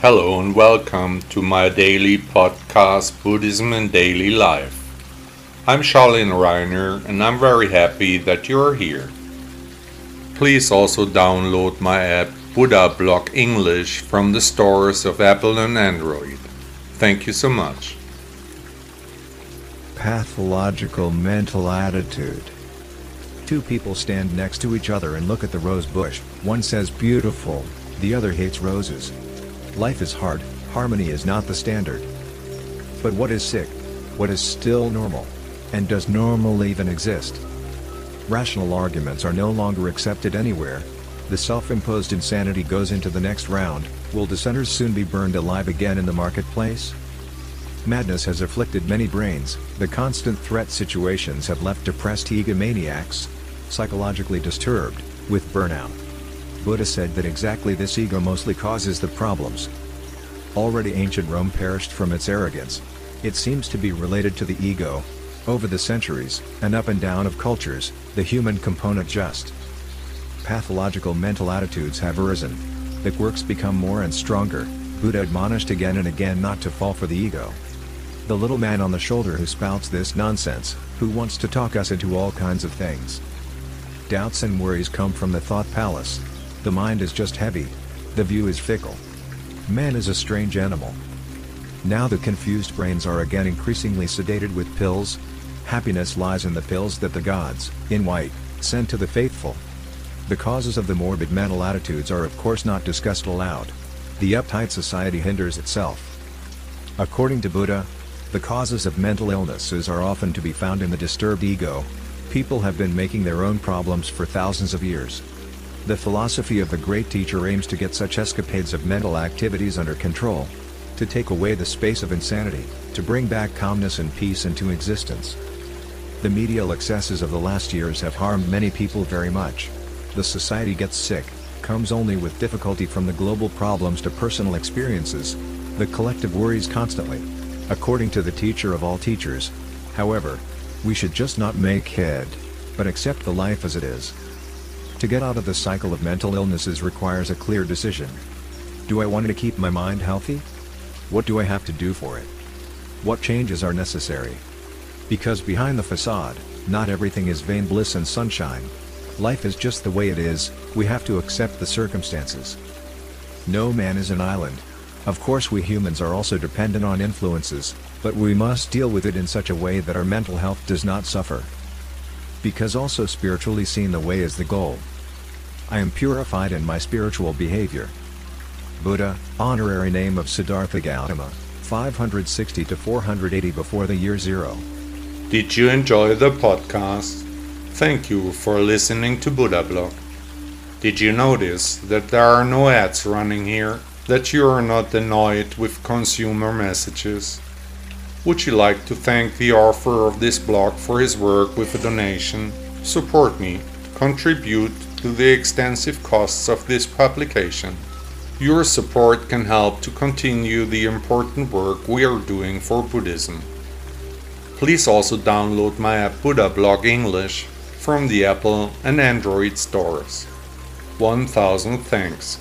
Hello and welcome to my daily podcast, Buddhism and Daily Life. I'm Charlene Reiner and I'm very happy that you are here. Please also download my app Buddha Blog English from the stores of Apple and Android. Thank you so much. Pathological mental attitude. Two people stand next to each other and look at the rose bush. One says beautiful, the other hates roses. Life is hard, harmony is not the standard. But what is sick? What is still normal? And does normal even exist? Rational arguments are no longer accepted anywhere. The self-imposed insanity goes into the next round, will dissenters soon be burned alive again in the marketplace? Madness has afflicted many brains, the constant threat situations have left depressed egomaniacs, psychologically disturbed, with burnout. Buddha said that exactly this ego mostly causes the problems. Already ancient Rome perished from its arrogance. It seems to be related to the ego. Over the centuries, and up and down of cultures, the human component just. Pathological mental attitudes have arisen. The quirks become more and stronger, Buddha admonished again and again not to fall for the ego. The little man on the shoulder who spouts this nonsense, who wants to talk us into all kinds of things. Doubts and worries come from the thought palace, the mind is just heavy. The view is fickle. Man is a strange animal. Now the confused brains are again increasingly sedated with pills. Happiness lies in the pills that the gods, in white, send to the faithful. The causes of the morbid mental attitudes are of course not discussed aloud. The uptight society hinders itself. According to Buddha, the causes of mental illnesses are often to be found in the disturbed ego. People have been making their own problems for thousands of years. The philosophy of the great teacher aims to get such escapades of mental activities under control. To take away the space of insanity, to bring back calmness and peace into existence. The medial excesses of the last years have harmed many people very much. The society gets sick, comes only with difficulty from the global problems to personal experiences. The collective worries constantly. According to the teacher of all teachers. However, we should just not make head, but accept the life as it is. To get out of the cycle of mental illnesses requires a clear decision. Do I want to keep my mind healthy? What do I have to do for it? What changes are necessary? Because behind the facade, not everything is vain bliss and sunshine. Life is just the way it is, we have to accept the circumstances. No man is an island. Of course we humans are also dependent on influences, but we must deal with it in such a way that our mental health does not suffer because also spiritually seen the way is the goal. I am purified in my spiritual behavior. Buddha, honorary name of Siddhartha Gautama, 560 to 480 before the year zero. Did you enjoy the podcast? Thank you for listening to Buddha Blog. Did you notice that there are no ads running here? That you are not annoyed with consumer messages? Would you like to thank the author of this blog for his work with a donation? Support me contribute to the extensive costs of this publication. Your support can help to continue the important work we are doing for Buddhism. Please also download my app Buddha Blog English from the Apple and Android stores. 1000 thanks.